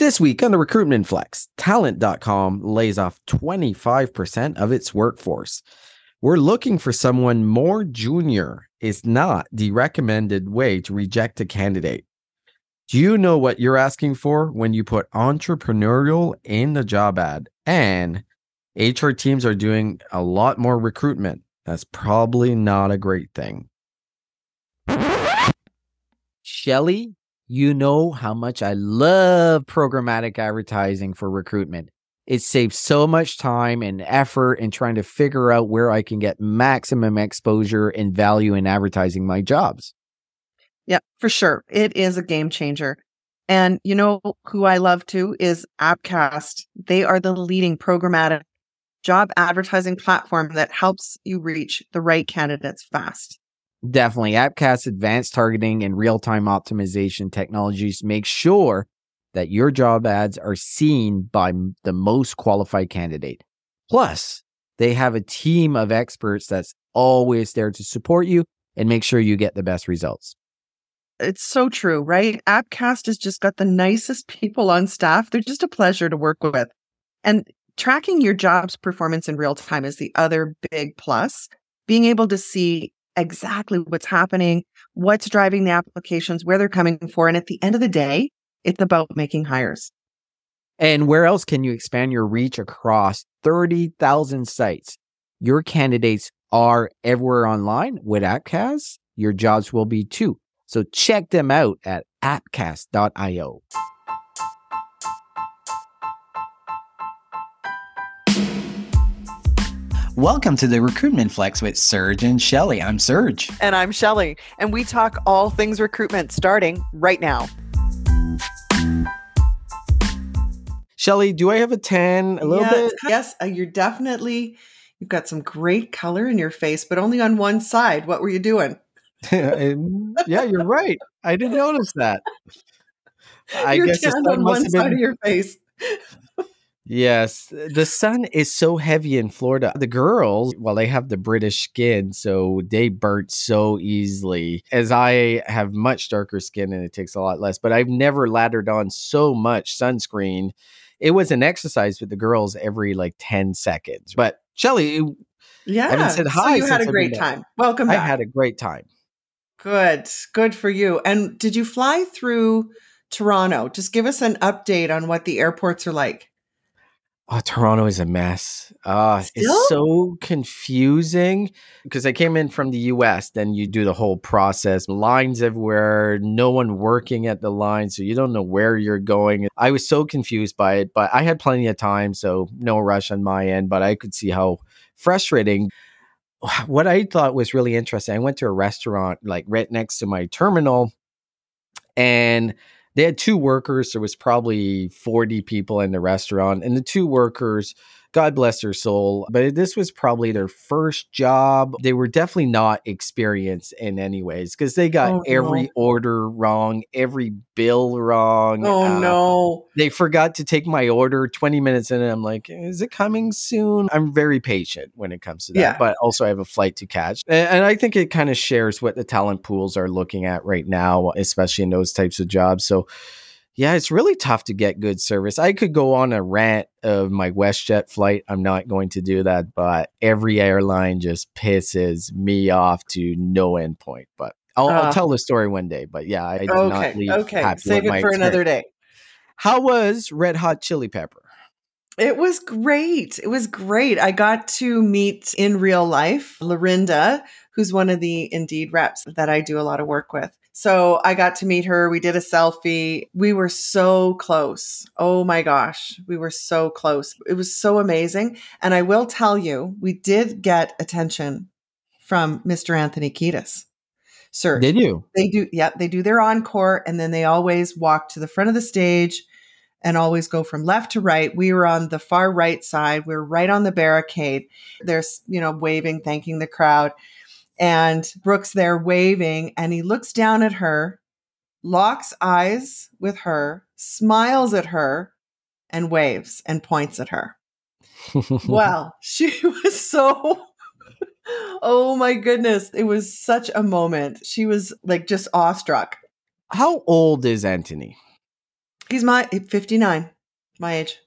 This week on the Recruitment Flex, Talent.com lays off 25% of its workforce. We're looking for someone more junior, is not the recommended way to reject a candidate. Do you know what you're asking for when you put entrepreneurial in the job ad? And HR teams are doing a lot more recruitment. That's probably not a great thing. Shelly, you know how much I love programmatic advertising for recruitment. It saves so much time and effort in trying to figure out where I can get maximum exposure and value in advertising my jobs. Yeah, for sure. It is a game changer. And you know who I love too is Appcast. They are the leading programmatic job advertising platform that helps you reach the right candidates fast. Definitely. Appcast advanced targeting and real time optimization technologies make sure that your job ads are seen by the most qualified candidate. Plus, they have a team of experts that's always there to support you and make sure you get the best results. It's so true, right? Appcast has just got the nicest people on staff. They're just a pleasure to work with. And tracking your job's performance in real time is the other big plus. Being able to see exactly what's happening, what's driving the applications, where they're coming for. And at the end of the day, it's about making hires. And where else can you expand your reach across 30,000 sites? Your candidates are everywhere online with Appcast. Your jobs will be too. So check them out at appcast.io. Welcome to the Recruitment Flex with Serge and Shelly. I'm Serge. And I'm Shelly. And we talk all things recruitment starting right now. Shelly, do I have a 10 a little yes, bit? Yes, uh, you're definitely, you've got some great color in your face, but only on one side. What were you doing? yeah, you're right. I didn't notice that. I you're guess on one side been... of your face. Yes, the sun is so heavy in Florida. The girls, well, they have the British skin, so they burnt so easily. As I have much darker skin and it takes a lot less, but I've never laddered on so much sunscreen. It was an exercise with the girls every like 10 seconds. But Shelly, yeah, I haven't said hi. So you had a great time. Welcome back. I had a great time. Good, good for you. And did you fly through Toronto? Just give us an update on what the airports are like. Oh, Toronto is a mess. Uh, it's so confusing because I came in from the US, then you do the whole process, lines everywhere, no one working at the line, so you don't know where you're going. I was so confused by it, but I had plenty of time, so no rush on my end, but I could see how frustrating. What I thought was really interesting, I went to a restaurant like right next to my terminal and they had two workers. There was probably 40 people in the restaurant, and the two workers God bless their soul. But this was probably their first job. They were definitely not experienced in any ways because they got oh, every no. order wrong, every bill wrong. Oh uh, no. They forgot to take my order 20 minutes in and I'm like, is it coming soon? I'm very patient when it comes to that. Yeah. But also I have a flight to catch. And, and I think it kind of shares what the talent pools are looking at right now, especially in those types of jobs. So yeah, it's really tough to get good service. I could go on a rant of my WestJet flight. I'm not going to do that, but every airline just pisses me off to no end point. But I'll, uh, I'll tell the story one day. But yeah, I did okay, not leave. Okay, save it for experience. another day. How was Red Hot Chili Pepper? It was great. It was great. I got to meet in real life Lorinda, who's one of the Indeed reps that I do a lot of work with. So I got to meet her. We did a selfie. We were so close. Oh my gosh. We were so close. It was so amazing. And I will tell you, we did get attention from Mr. Anthony Kiedis. Sir. Did you? They do. Yeah. They do their encore and then they always walk to the front of the stage and always go from left to right. We were on the far right side. We are right on the barricade. There's, you know, waving, thanking the crowd. And Brooks there waving, and he looks down at her, locks eyes with her, smiles at her, and waves and points at her. wow, she was so. oh my goodness. It was such a moment. She was like just awestruck. How old is Anthony? He's my 59, my age.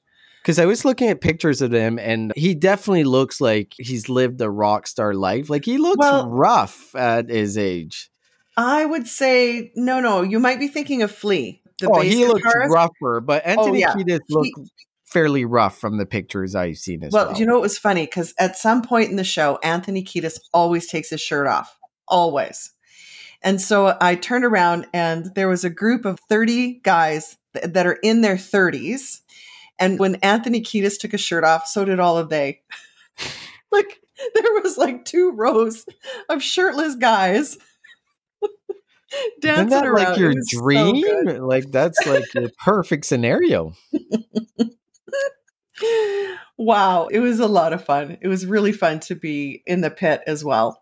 Because I was looking at pictures of him, and he definitely looks like he's lived a rock star life. Like he looks Well- rough at his age. I would say no, no. You might be thinking of Flea. The oh, he looks rougher, but oh, Anthony yeah. Kiedis looked fairly rough from the pictures I've seen as well. Well, you know, it was funny because at some point in the show, Anthony Kiedis always takes his shirt off, always. And so I turned around and there was a group of 30 guys th- that are in their 30s. And when Anthony Kiedis took his shirt off, so did all of they. like there was like two rows of shirtless guys dancing Isn't that around. like your so dream? good. like that's like your perfect scenario. wow, it was a lot of fun. It was really fun to be in the pit as well.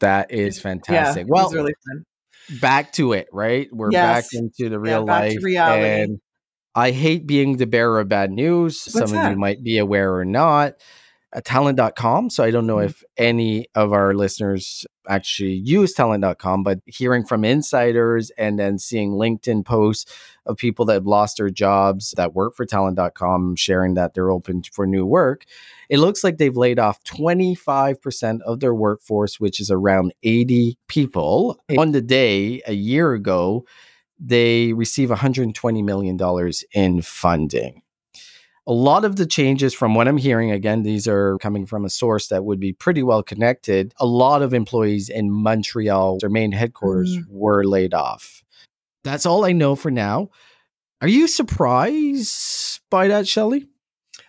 That is Yeah, fantastic. it well, was really fun. back to it, right? We're Yes. back into the Yeah, real to life. reality. And I hate being the bearer of bad news. Some What's of you might be aware or not. Uh, talent.com. So I don't know Mhm. if any of our listeners actually use talent.com, but hearing from insiders and then seeing LinkedIn posts of people that have lost their jobs that work for talent.com sharing that they're open for new work, it looks like they've laid off 25% of their workforce, which is around 80 people. On the day a year ago, they receive $120 million in funding. A lot of the changes, from what I'm hearing, again, these are coming from a source that would be pretty well connected. A lot of employees in Montreal, their main headquarters, mm-hmm. were laid off. That's all I know for now. Are you surprised by that, Shelly?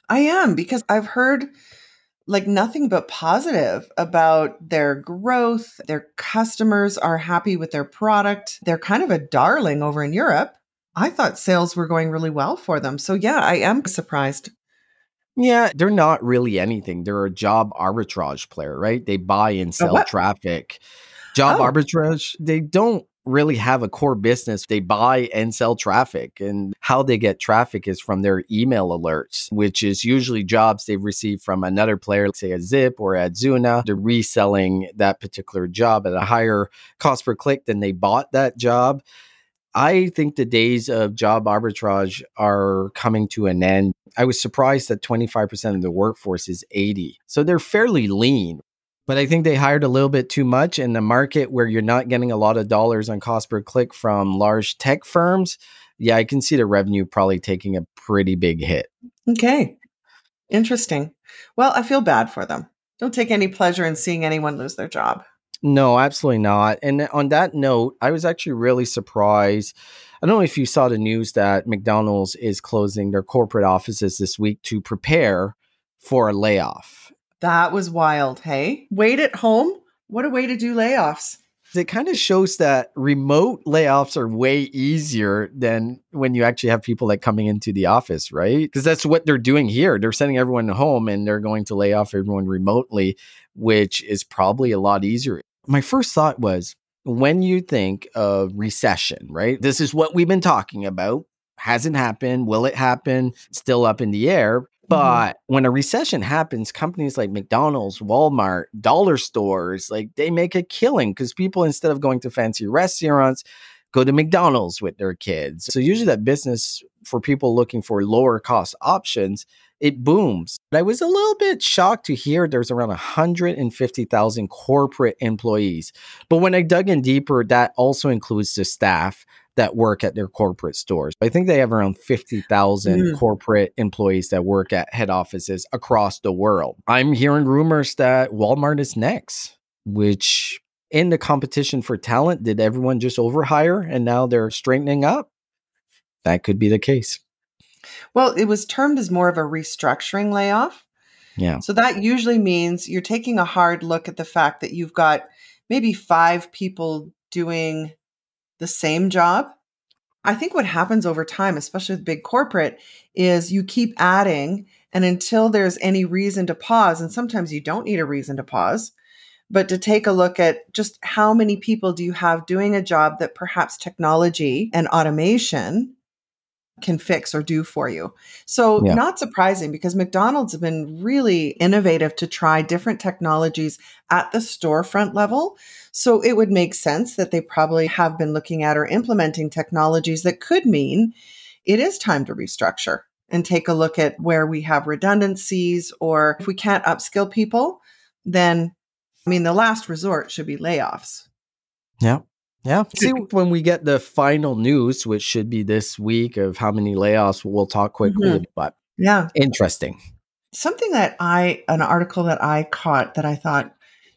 I am because I've heard like nothing but positive about their growth. Their customers are happy with their product. They're kind of a darling over in Europe. I thought sales were going really well for them. So, yeah, I am surprised. Yeah, they're not really anything. They're a job arbitrage player, right? They buy and sell traffic. Job Oh. arbitrage, they don't really have a core business. They buy and sell traffic. And how they get traffic is from their email alerts, which is usually jobs they've received from another player, say a Zip or Adzuna. They're reselling that particular job at a higher cost per click than they bought that job. I think the days of job arbitrage are coming to an end. I was surprised that 25% of the workforce is 80. So they're fairly lean. But I think they hired a little bit too much in the market where you're not getting a lot of dollars on cost per click from large tech firms. Yeah, I can see the revenue probably taking a pretty big hit. Okay. Interesting. Well, I feel bad for them. Don't take any pleasure in seeing anyone lose their job. No, absolutely not. And on that note, I was actually really surprised. I don't know if you saw the news that McDonald's is closing their corporate offices this week to prepare for a layoff. That was wild. Hey, wait at home. What a way to do layoffs. It kind of shows that remote layoffs are way easier than when you actually have people like coming into the office, right? Because that's what they're doing here. They're sending everyone home and they're going to lay off everyone remotely, which is probably a lot easier. My first thought was when you think of recession, right? This is what we've been talking about. Hasn't happened. Will it happen? Still up in the air. Mm-hmm. But when a recession happens, companies like McDonald's, Walmart, dollar stores, like they make a killing because people, instead of going to fancy restaurants, go to McDonald's with their kids. So usually that business for people looking for lower cost options, it booms. But I was a little bit shocked to hear there's around 150,000 corporate employees. But when I dug in deeper, that also includes the staff that work at their corporate stores. I think they have around 50,000 Mm. corporate employees that work at head offices across the world. I'm hearing rumors that Walmart is next, which in the competition for talent, did everyone just overhire and now they're straightening up? That could be the case. Well, it was termed as more of a restructuring layoff. Yeah. So that usually means you're taking a hard look at the fact that you've got maybe five people doing the same job. I think what happens over time, especially with big corporate, is you keep adding, and until there's any reason to pause, and sometimes you don't need a reason to pause, but to take a look at just how many people do you have doing a job that perhaps technology and automation can fix or do for you. So, Yeah. not surprising because McDonald's have been really innovative to try different technologies at the storefront level. So, it would make sense that they probably have been looking at or implementing technologies that could mean it is time to restructure and take a look at where we have redundancies or if we can't upskill people, then I mean, the last resort should be layoffs. Yeah. Yeah. See, when we get the final news, which should be this week of how many layoffs, we'll talk quickly. Mm-hmm. But yeah, interesting. Something that I, an article that I caught that I thought,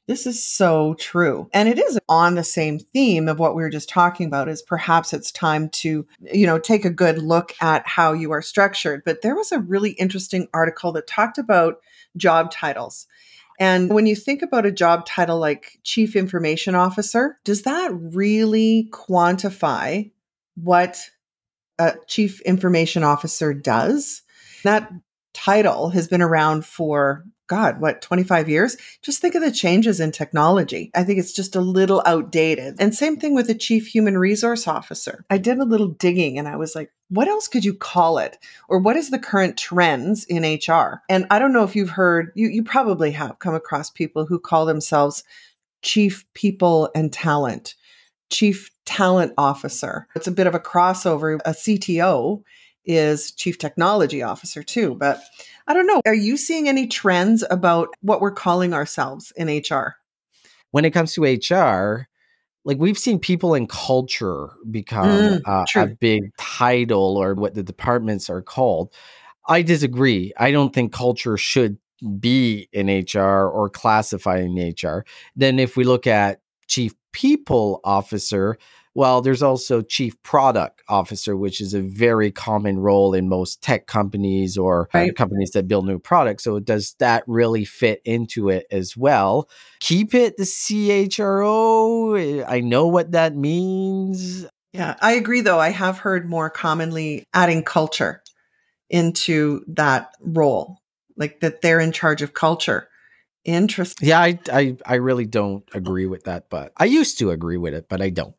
this is so true. And it is on the same theme of what we were just talking about is perhaps it's time to, you know, take a good look at how you are structured. But there was a really interesting article that talked about job titles and when you think about a job title like Chief Information Officer, does that really quantify what a Chief Information Officer does? That title has been around for God, what, 25 years? Just think of the changes in technology. I think it's just a little outdated. And same thing with the chief human resource officer. I did a little digging and I was like, what else could you call it? Or what is the current trends in HR? And I don't know if you've heard, you, you probably have come across people who call themselves chief people and talent, chief talent officer. It's a bit of a crossover. A CTO is chief technology officer too. But I don't know. Are you seeing any trends about what we're calling ourselves in HR? When it comes to HR, like we've seen people in culture become mm, uh, a big title or what the departments are called. I disagree. I don't think culture should be in HR or classify in HR. Then if we look at chief people officer, well, there's also chief product officer, which is a very common role in most tech companies or right. companies that build new products. So, does that really fit into it as well? Keep it the CHRO. I know what that means. Yeah, I agree, though. I have heard more commonly adding culture into that role, like that they're in charge of culture. Interesting. Yeah, I, I I really don't agree with that, but I used to agree with it, but I don't.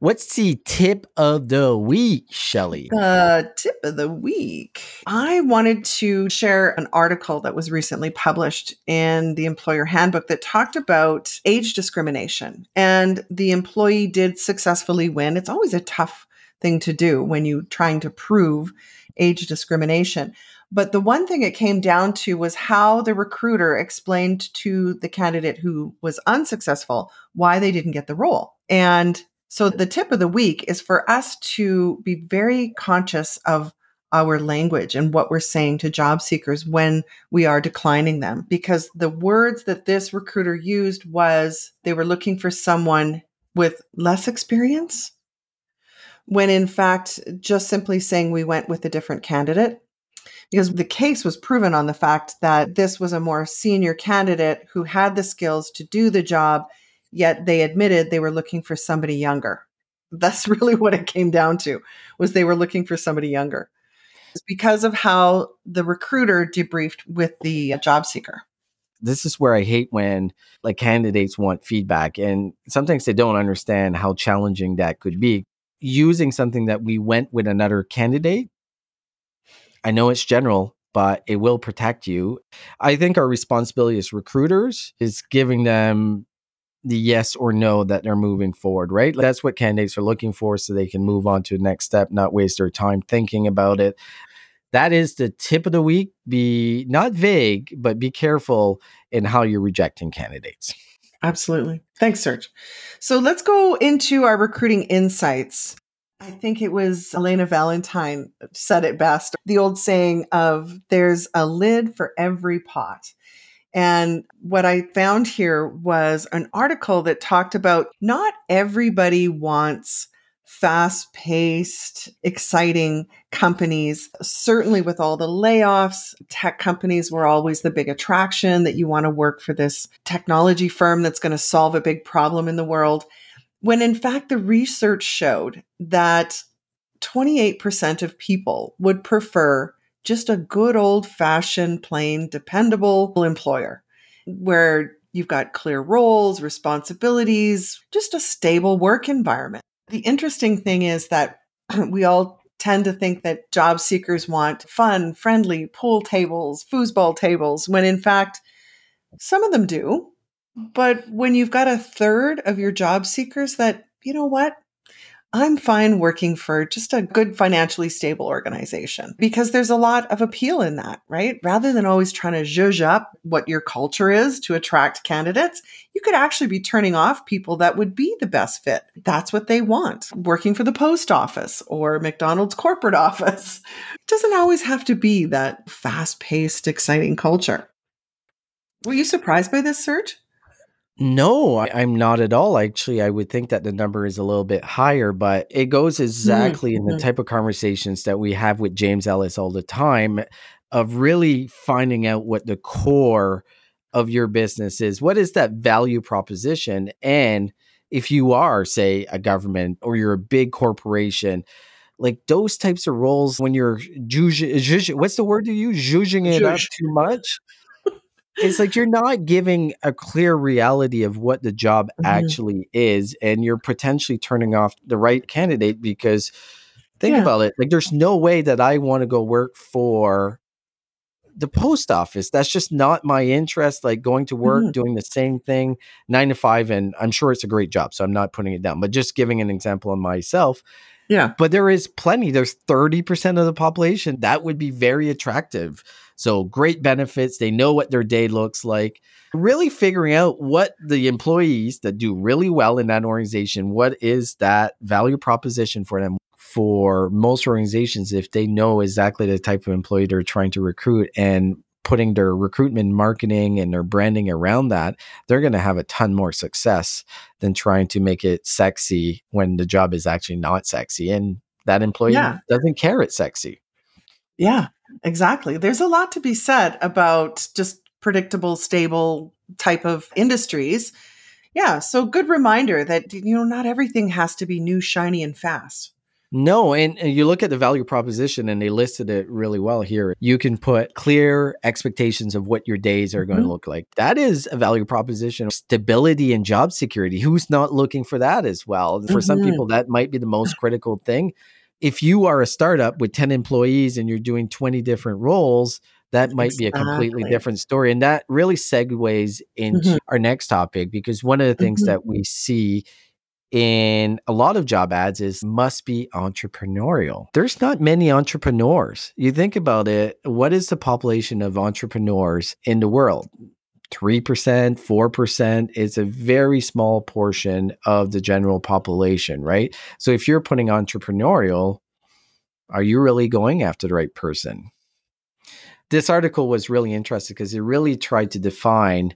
What's the tip of the week, Shelly? The tip of the week. I wanted to share an article that was recently published in the employer handbook that talked about age discrimination. And the employee did successfully win. It's always a tough thing to do when you're trying to prove age discrimination. But the one thing it came down to was how the recruiter explained to the candidate who was unsuccessful why they didn't get the role. And so the tip of the week is for us to be very conscious of our language and what we're saying to job seekers when we are declining them. Because the words that this recruiter used was they were looking for someone with less experience when in fact just simply saying we went with a different candidate. Because the case was proven on the fact that this was a more senior candidate who had the skills to do the job yet they admitted they were looking for somebody younger. That's really what it came down to was they were looking for somebody younger. It's because of how the recruiter debriefed with the job seeker. This is where I hate when like candidates want feedback and sometimes they don't understand how challenging that could be. Using something that we went with another candidate I know it's general, but it will protect you. I think our responsibility as recruiters is giving them the yes or no that they're moving forward, right? That's what candidates are looking for so they can move on to the next step, not waste their time thinking about it. That is the tip of the week. Be not vague, but be careful in how you're rejecting candidates. Absolutely. Thanks, Serge. So let's go into our recruiting insights. I think it was Elena Valentine said it best. The old saying of there's a lid for every pot. And what I found here was an article that talked about not everybody wants fast paced, exciting companies. Certainly, with all the layoffs, tech companies were always the big attraction that you want to work for this technology firm that's going to solve a big problem in the world. When in fact, the research showed that 28% of people would prefer just a good old fashioned, plain, dependable employer where you've got clear roles, responsibilities, just a stable work environment. The interesting thing is that we all tend to think that job seekers want fun, friendly pool tables, foosball tables, when in fact, some of them do. But when you've got a third of your job seekers that, you know what, I'm fine working for just a good financially stable organization because there's a lot of appeal in that, right? Rather than always trying to zhuzh up what your culture is to attract candidates, you could actually be turning off people that would be the best fit. That's what they want. Working for the post office or McDonald's corporate office it doesn't always have to be that fast paced, exciting culture. Were you surprised by this Serge? No, I, am not at all. Actually, I would think that the number is a little bit higher, but it goes exactly mm-hmm. in the mm-hmm. type of conversations that we have with James Ellis all the time of really finding out what the core of your business is. What is that value proposition? And if you are, say, a government or you're a big corporation, like those types of roles when you're judging, what's the word you use? Judging it up too much it's like you're not giving a clear reality of what the job mm-hmm. actually is and you're potentially turning off the right candidate because think yeah. about it like there's no way that i want to go work for the post office that's just not my interest like going to work mm-hmm. doing the same thing 9 to 5 and i'm sure it's a great job so i'm not putting it down but just giving an example of myself yeah but there is plenty there's 30% of the population that would be very attractive so great benefits. They know what their day looks like. Really figuring out what the employees that do really well in that organization, what is that value proposition for them? For most organizations, if they know exactly the type of employee they're trying to recruit and putting their recruitment marketing and their branding around that, they're going to have a ton more success than trying to make it sexy when the job is actually not sexy. And that employee yeah. doesn't care it's sexy. Yeah, exactly. There's a lot to be said about just predictable, stable type of industries. Yeah, so good reminder that you know not everything has to be new, shiny, and fast. No, and, and, you look at the value proposition and they listed it really well here. You can put clear expectations of what your days are mm-hmm. going to look like. That is a value proposition. Stability and job security. Who's not looking for that as well? For mm-hmm. some people, that might be the most critical thing if you are a startup with 10 employees and you're doing 20 different roles, that might exactly. be a completely different story. And that really segues into mm-hmm. our next topic because one of the things mm-hmm. that we see in a lot of job ads is must be entrepreneurial. There's not many entrepreneurs. You think about it, what is the population of entrepreneurs in the world? 3%, 4% is a very small portion of the general population, right? So if you're putting entrepreneurial, are you really going after the right person? This article was really interesting because it really tried to define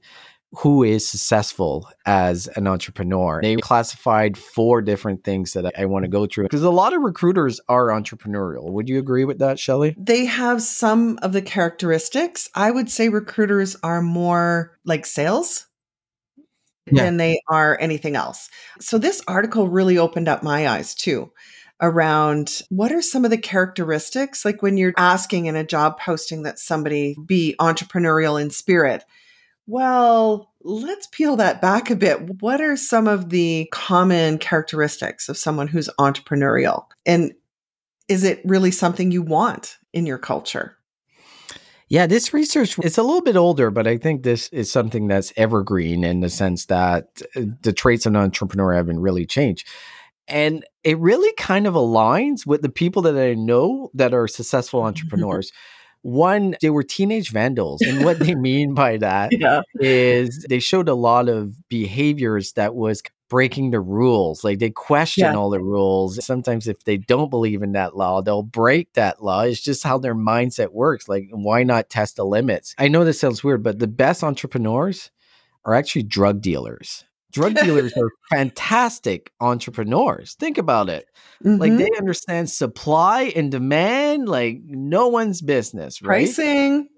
who is successful as an entrepreneur. They classified four different things that I, I want to go through because a lot of recruiters are entrepreneurial. Would you agree with that, Shelly? They have some of the characteristics. I would say recruiters are more like sales. Yeah. Than they are anything else. So, this article really opened up my eyes too around what are some of the characteristics, like when you're asking in a job posting that somebody be entrepreneurial in spirit well, let's peel that back a bit. What are some of the common characteristics of someone who's entrepreneurial? And is it really something you want in your culture? Yeah, this research is a little bit older, but I think this is something that's evergreen in the sense that uh, the traits of an entrepreneur haven't really changed. And it really kind of aligns with the people that I know that are successful entrepreneurs. One, they were teenage vandals. And what they mean by that yeah. is they showed a lot of behaviors that was breaking the rules. Like they question yeah. all the rules. Sometimes if they don't believe in that law, they'll break that law. It's just how their mindset works. Like, why not test the limits? I know this sounds weird, but the best entrepreneurs are actually drug dealers. Drug dealers are fantastic entrepreneurs. Think about it. Mm-hmm. Like they understand supply and demand like no one's business, right? Pricing.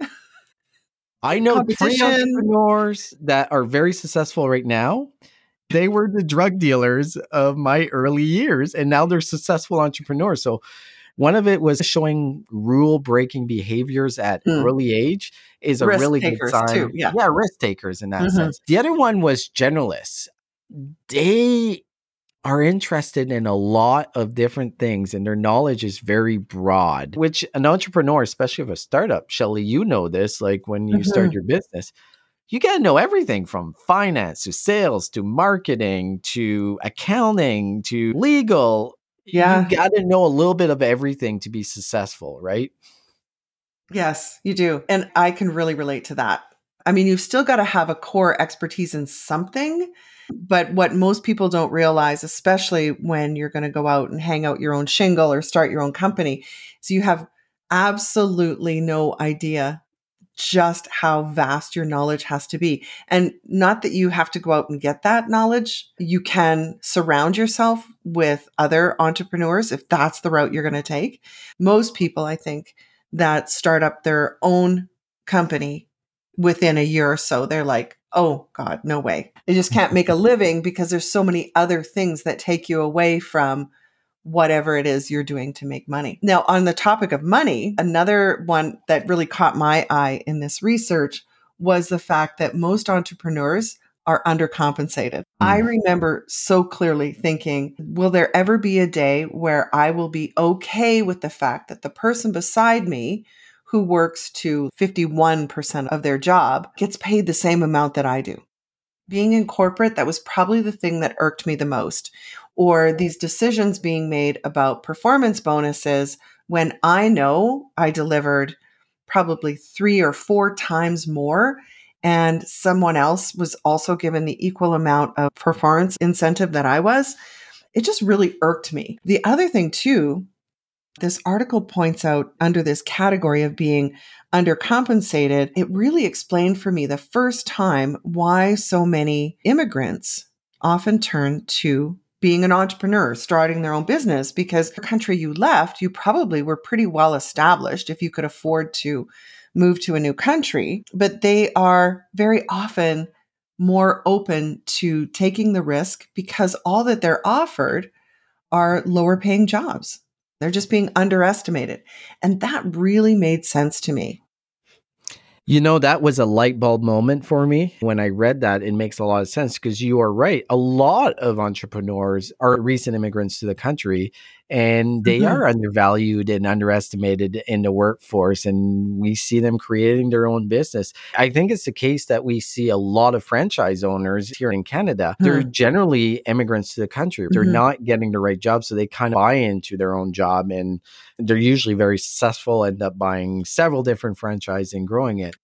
I know three entrepreneurs that are very successful right now. They were the drug dealers of my early years, and now they're successful entrepreneurs. So one of it was showing rule breaking behaviors at mm. early age is a risk really good sign. Too, yeah. yeah, risk takers in that mm-hmm. sense. The other one was generalists. They are interested in a lot of different things and their knowledge is very broad, which an entrepreneur, especially of a startup, Shelly, you know this, like when you mm-hmm. start your business, you got to know everything from finance to sales to marketing to accounting to legal Yeah. You got to know a little bit of everything to be successful, right? Yes, you do. And I can really relate to that. I mean, you've still got to have a core expertise in something. But what most people don't realize, especially when you're going to go out and hang out your own shingle or start your own company, is you have absolutely no idea just how vast your knowledge has to be. And not that you have to go out and get that knowledge. You can surround yourself with other entrepreneurs if that's the route you're going to take. Most people, I think, that start up their own company within a year or so, they're like, oh God, no way. They just can't make a living because there's so many other things that take you away from whatever it is you're doing to make money. Now, on the topic of money, another one that really caught my eye in this research was the fact that most entrepreneurs are undercompensated. Mm. I remember so clearly thinking, will there ever be a day where I will be okay with the fact that the person beside me who works to 51% of their job gets paid the same amount that I do? Being in corporate, that was probably the thing that irked me the most. Or these decisions being made about performance bonuses when I know I delivered probably three or four times more and someone else was also given the equal amount of performance incentive that I was, it just really irked me. The other thing, too, this article points out under this category of being undercompensated, it really explained for me the first time why so many immigrants often turn to being an entrepreneur, starting their own business, because the country you left, you probably were pretty well established if you could afford to move to a new country, but they are very often more open to taking the risk because all that they're offered are lower paying jobs. They're just being underestimated. And that really made sense to me. You know, that was a light bulb moment for me. When I read that, it makes a lot of sense because you are right. A lot of entrepreneurs are recent immigrants to the country and they mm-hmm. are undervalued and underestimated in the workforce. And we see them creating their own business. I think it's the case that we see a lot of franchise owners here in Canada. Mm-hmm. They're generally immigrants to the country, they're mm-hmm. not getting the right job. So they kind of buy into their own job and they're usually very successful, end up buying several different franchises and growing it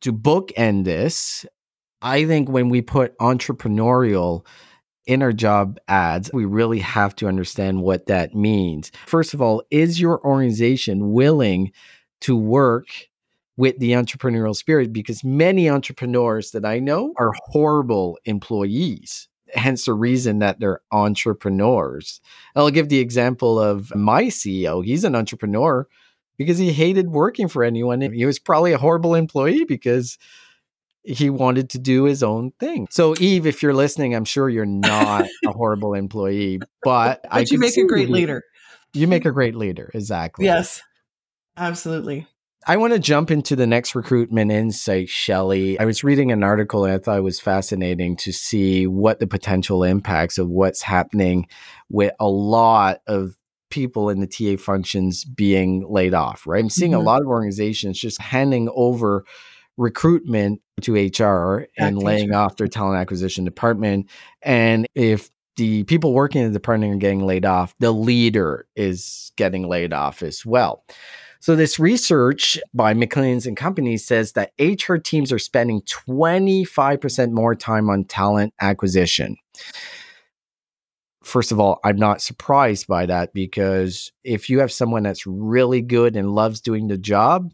to bookend this, I think when we put entrepreneurial in our job ads, we really have to understand what that means. First of all, is your organization willing to work with the entrepreneurial spirit? Because many entrepreneurs that I know are horrible employees. Hence the reason that they're entrepreneurs. I'll give the example of my CEO. He's an entrepreneur because he hated working for anyone. He was probably a horrible employee because he wanted to do his own thing. So, Eve, if you're listening, I'm sure you're not a horrible employee, but, but I you make a great you, leader. You make a great leader, exactly. Yes, absolutely. I want to jump into the next recruitment insight, Shelly. I was reading an article and I thought it was fascinating to see what the potential impacts of what's happening with a lot of people in the TA functions being laid off, right? I'm seeing mm-hmm. a lot of organizations just handing over recruitment to HR and laying off their talent acquisition department. And if the people working in the department are getting laid off, the leader is getting laid off as well. So this research by McLean's and Company says that HR teams are spending 25% more time on talent acquisition first of all, I'm not surprised by that because if you have someone that's really good and loves doing the job,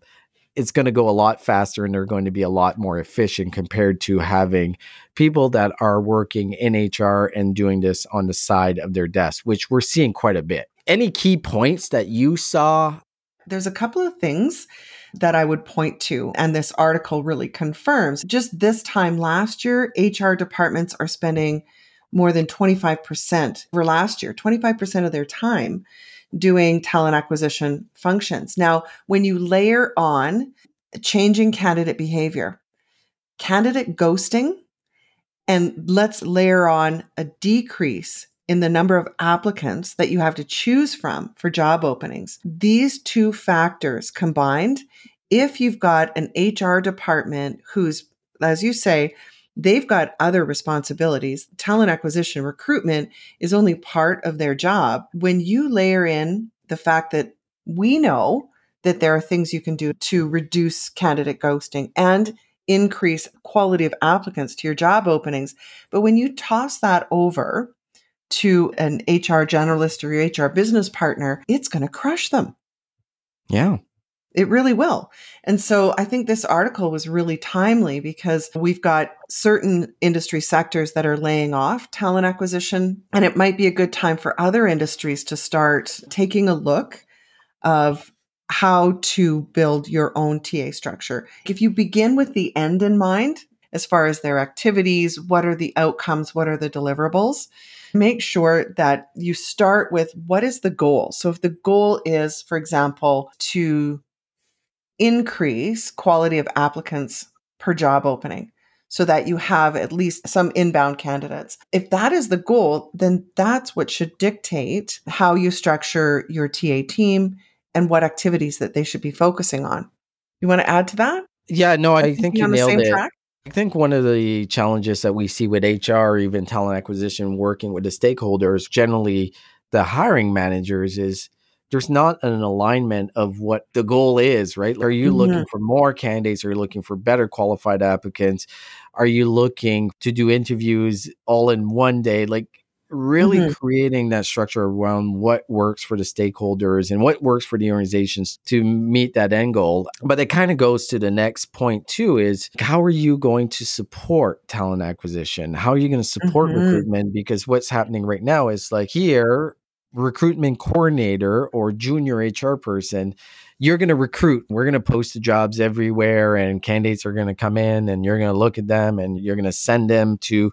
it's going to go a lot faster and they're going to be a lot more efficient compared to having people that are working in HR and doing this on the side of their desk, which we're seeing quite a bit. Any key points that you saw? There's a couple of things that I would point to, and this article really confirms. Just this time last year, HR departments are spending more than 25% over last year, 25% of their time doing talent acquisition functions. Now, when you layer on changing candidate behavior, candidate ghosting, and let's layer on a decrease in the number of applicants that you have to choose from for job openings. These two factors combined, if you've got an HR department who's, as you say, they've got other responsibilities. Talent acquisition, recruitment is only part of their job. When you layer in the fact that we know that there are things you can do to reduce candidate ghosting and increase quality of applicants to your job openings. But when you toss that over to an HR generalist or your HR business partner, it's going to crush them. Yeah. It really will. And so I think this article was really timely because we've got certain industry sectors that are laying off talent acquisition. And it might be a good time for other industries to start taking a look of how to build your own TA structure. If you begin with the end in mind, as far as their activities, what are the outcomes, what are the deliverables, make sure that you start with what is the goal. So if the goal is, for example, to increase quality of applicants per job opening so that you have at least some inbound candidates. If that is the goal, then that's what should dictate how you structure your TA team and what activities that they should be focusing on. You want to add to that? Yeah, no, I think you nailed it. Track? I think one of the challenges that we see with HR even talent acquisition working with the stakeholders, generally the hiring managers, is there's not an alignment of what the goal is, right? Are you mm-hmm. looking for more candidates? Are you looking for better qualified applicants? Are you looking to do interviews all in one day? Like really mm-hmm. creating that structure around what works for the stakeholders and what works for the organizations to meet that end goal. But it kind of goes to the next point too is how are you going to support talent acquisition? How are you going to support mm-hmm. recruitment? Because what's happening right now is like here recruitment coordinator or junior HR person, you're going to recruit. We're going to post the jobs everywhere, and candidates are going to come in, and you're going to look at them, and you're going to send them to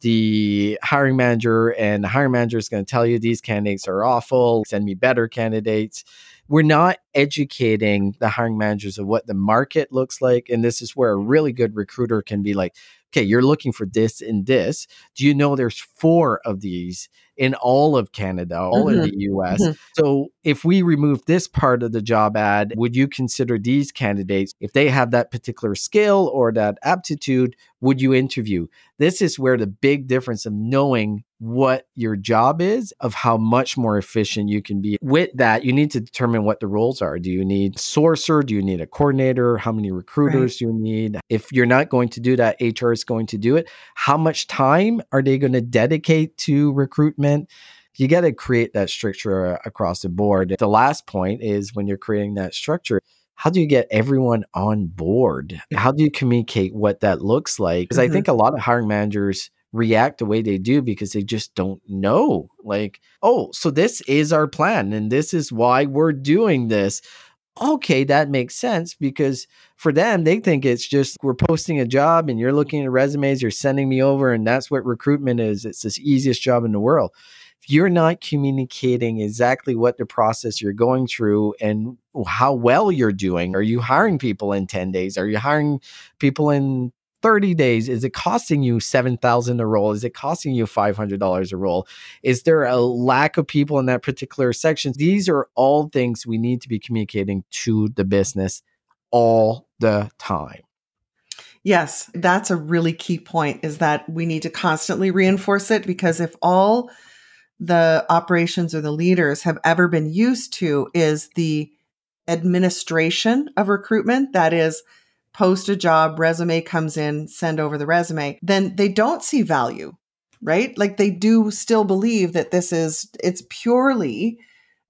the hiring manager, and the hiring manager is going to tell you these candidates are awful. Send me better candidates. We're not educating the hiring managers of what the market looks like, and this is where a really good recruiter can be like, okay, you're looking for this and this. Do you know there's four of these in all of Canada, all mm-hmm. in the US? Mm-hmm. So if we remove this part of the job ad, would you consider these candidates, if they have that particular skill or that aptitude, would you interview? This is where the big difference of knowing what your job is, of how much more efficient you can be. With that, you need to determine what the roles are. Do you need a sourcer? Do you need a coordinator? How many recruiters right. do you need? If you're not going to do that, HR is going to do it. How much time are they going to dedicate to recruitment? You got to create that structure uh, across the board. The last point is when you're creating that structure, how do you get everyone on board? How do you communicate what that looks like? Because mm-hmm. I think a lot of hiring managers react the way they do because they just don't know. Like, oh, so this is our plan and this is why we're doing this. Okay, that makes sense because for them, they think it's just we're posting a job and you're looking at resumes, you're sending me over, and that's what recruitment is. It's the easiest job in the world. If you're not communicating exactly what the process you're going through and how well you're doing, are you hiring people in 10 days? Are you hiring people in 30 days? Is it costing you 7000 a role is it costing you $500 a role is there a lack of people in that particular section? These are all things we need to be communicating to the business all the time. Yes that's a really key point is that we need to constantly reinforce it because if all the operations or the leaders have ever been used to is the administration of recruitment that is post a job, resume comes in, send over the resume, then they don't see value, right? Like they do still believe that this is, it's purely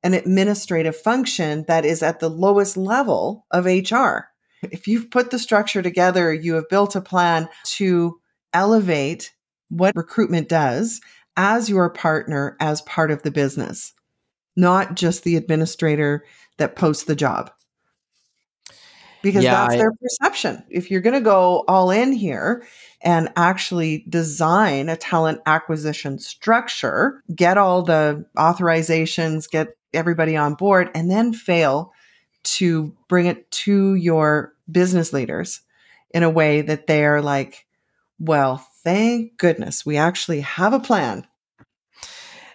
an administrative function that is at the lowest level of HR. If you've put the structure together, you have built a plan to elevate what recruitment does as your partner, as part of the business, not just the administrator that posts the job because yeah, that's I, their perception. If you're going to go all in here and actually design a talent acquisition structure, get all the authorizations, get everybody on board, and then fail to bring it to your business leaders in a way that they're like, well, thank goodness we actually have a plan.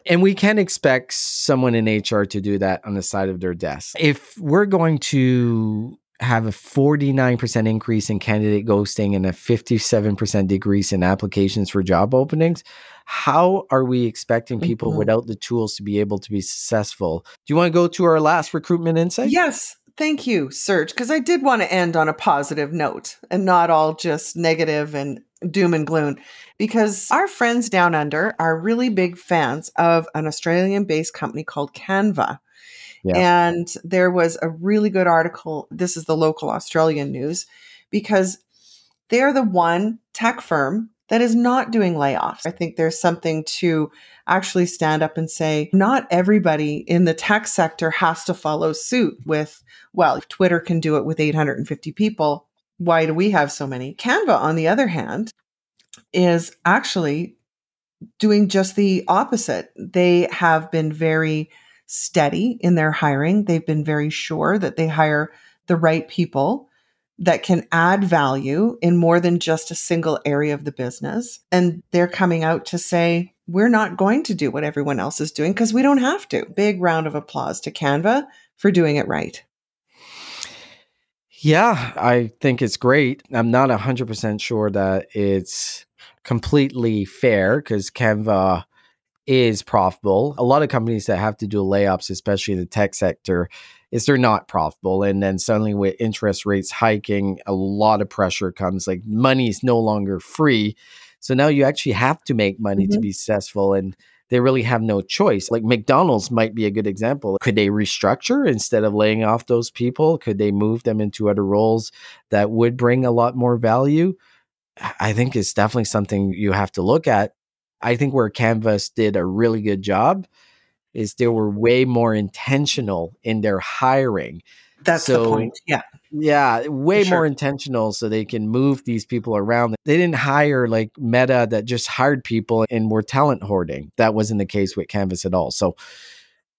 And we can expect someone in HR to do that on the side of their desk. If we're going to have a 49% increase in candidate ghosting and a 57% decrease in applications for job openings. How are we expecting people mm-hmm. without the tools to be able to be successful? Do you want to go to our last recruitment insight? Yes. Thank you, Serge, because I did want to end on a positive note and not all just negative and doom and gloom. Because our friends down under are really big fans of an Australian based company called Canva. Yeah. And there was a really good article. This is the local Australian news because they're the one tech firm that is not doing layoffs. I think there's something to actually stand up and say, not everybody in the tech sector has to follow suit with, well, if Twitter can do it with 850 people, why do we have so many? Canva, on the other hand, is actually doing just the opposite. They have been very steady in their hiring. They've been very sure that they hire the right people that can add value in more than just a single area of the business. And they're coming out to say, we're not going to do what everyone else is doing because we don't have to. Big round of applause to Canva for doing it right. Yeah, I think it's great. I'm not 100% sure that it's completely fair because Canva is profitable. A lot of companies that have to do layoffs, especially in the tech sector, is they're not profitable. And then suddenly with interest rates hiking, a lot of pressure comes. Like money is no longer free. So now you actually have to make money mm-hmm. to be successful. And they really have no choice. Like McDonald's might be a good example. Could they restructure instead of laying off those people? Could they move them into other roles that would bring a lot more value? I think it's definitely something you have to look at. I think where Canvas did a really good job is they were way more intentional in their hiring. That's so, the point. Yeah. Yeah, way sure. more intentional so they can move these people around. They didn't hire like Meta that just hired people and were talent hoarding. That wasn't the case with Canvas at all. So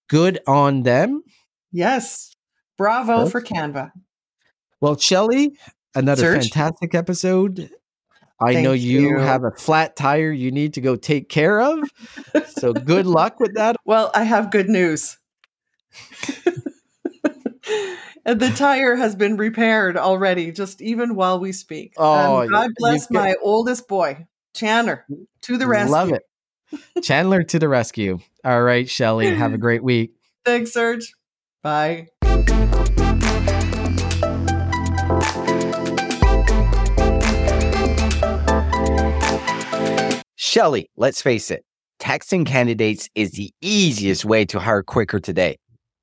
good on them. Yes. Bravo for Canva. Well, Shelly, another Serge? fantastic episode. I Thank know you, you, have a flat tire you need to go take care of. so good luck with that. Well, I have good news. and the tire has been repaired already, just even while we speak. Oh, and God bless my oldest boy, Chandler, to the rescue. Love it. Chandler to the rescue. All right, Shelly, have a great week. Thanks, Serge. Bye. Shelly, let's face it, texting candidates is the easiest way to hire quicker today.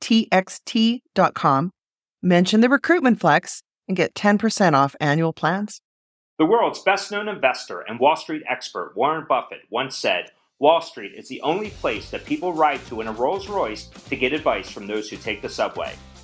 www.rectxt.com, mention the recruitment flex, and get 10% off annual plans. The world's best known investor and Wall Street expert Warren Buffett once said, Wall Street is the only place that people ride to in a Rolls Royce to get advice from those who take the subway.